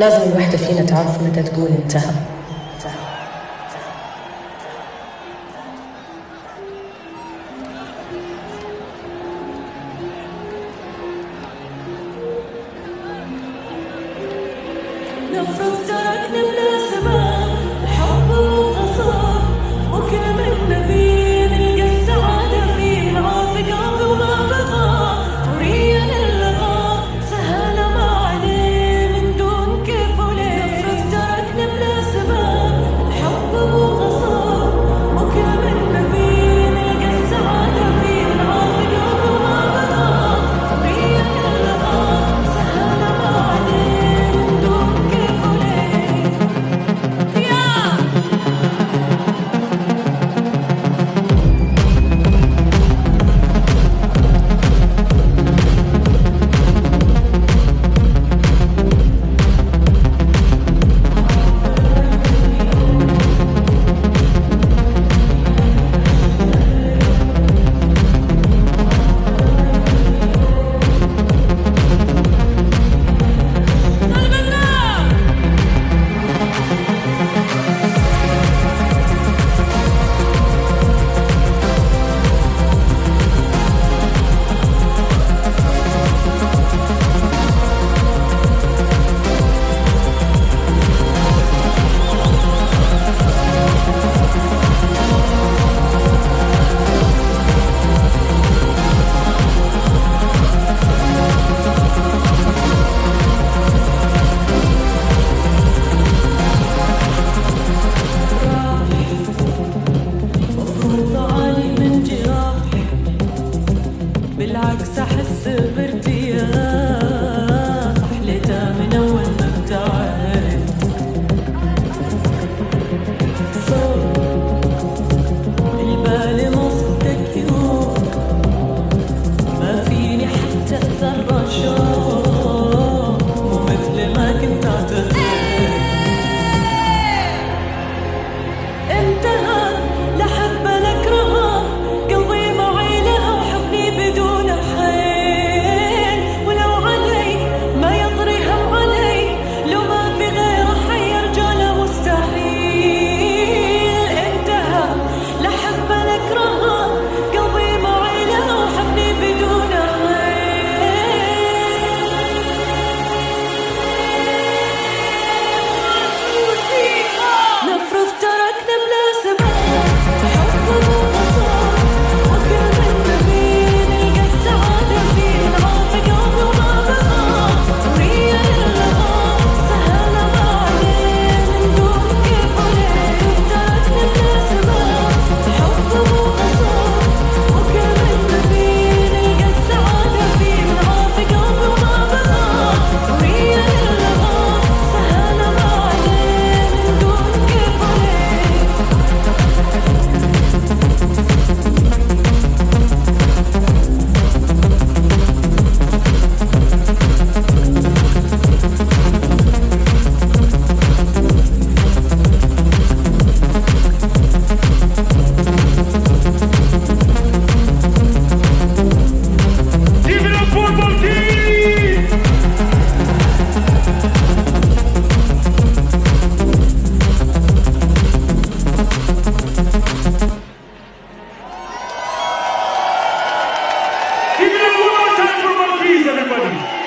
لازم الوحدة فينا تعرف متى تقول انتهى. Everybody!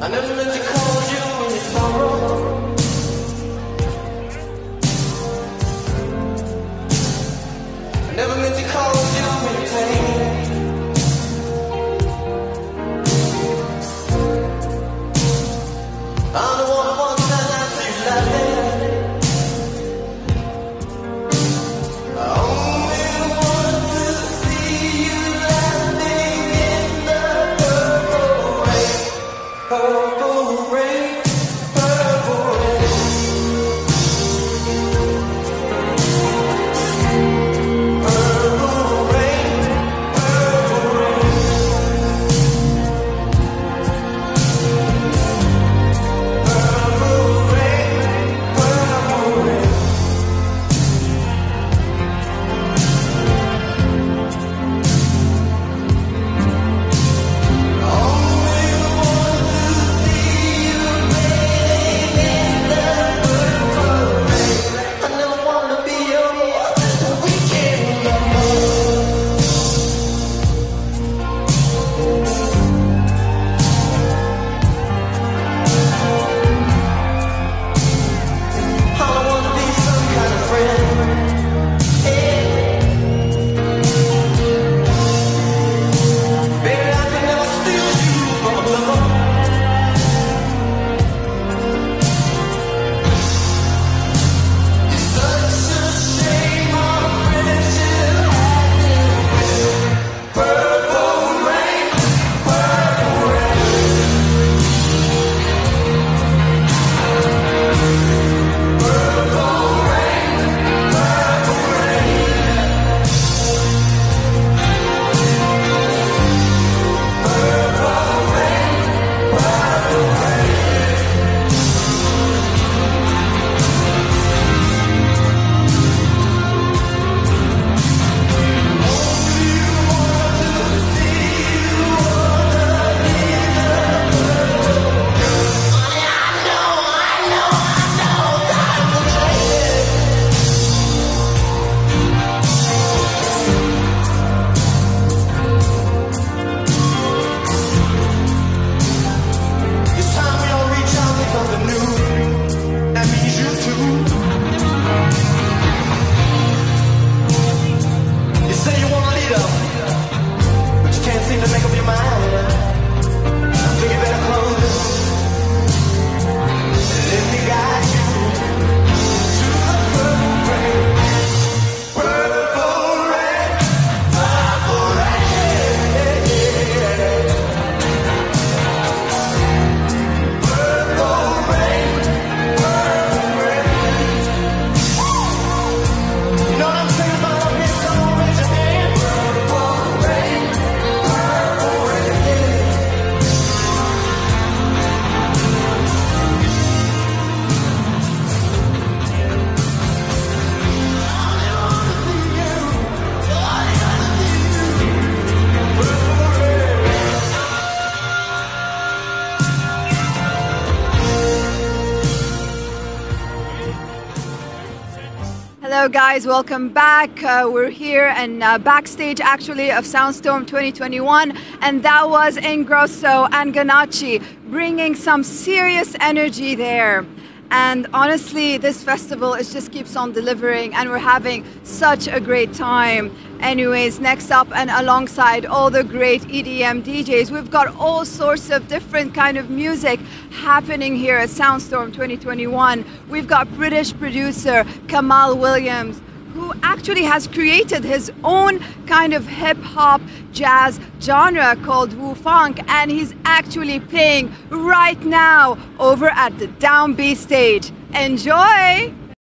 I never meant to call you when you phone. Guys. Welcome back. Uh, we're here and uh, backstage actually of Soundstorm 2021, and that was Ingrosso and Ganacci bringing some serious energy there. And honestly, this festival is just keeps on delivering, and we're having such a great time. Anyways, next up and alongside all the great EDM DJs, we've got all sorts of different kind of music happening here at Soundstorm 2021. We've got British producer Kamaal Williams, who actually has created his own kind of hip hop jazz genre called Wu Funk, and he's actually playing right now over at the Downbeat stage. Enjoy!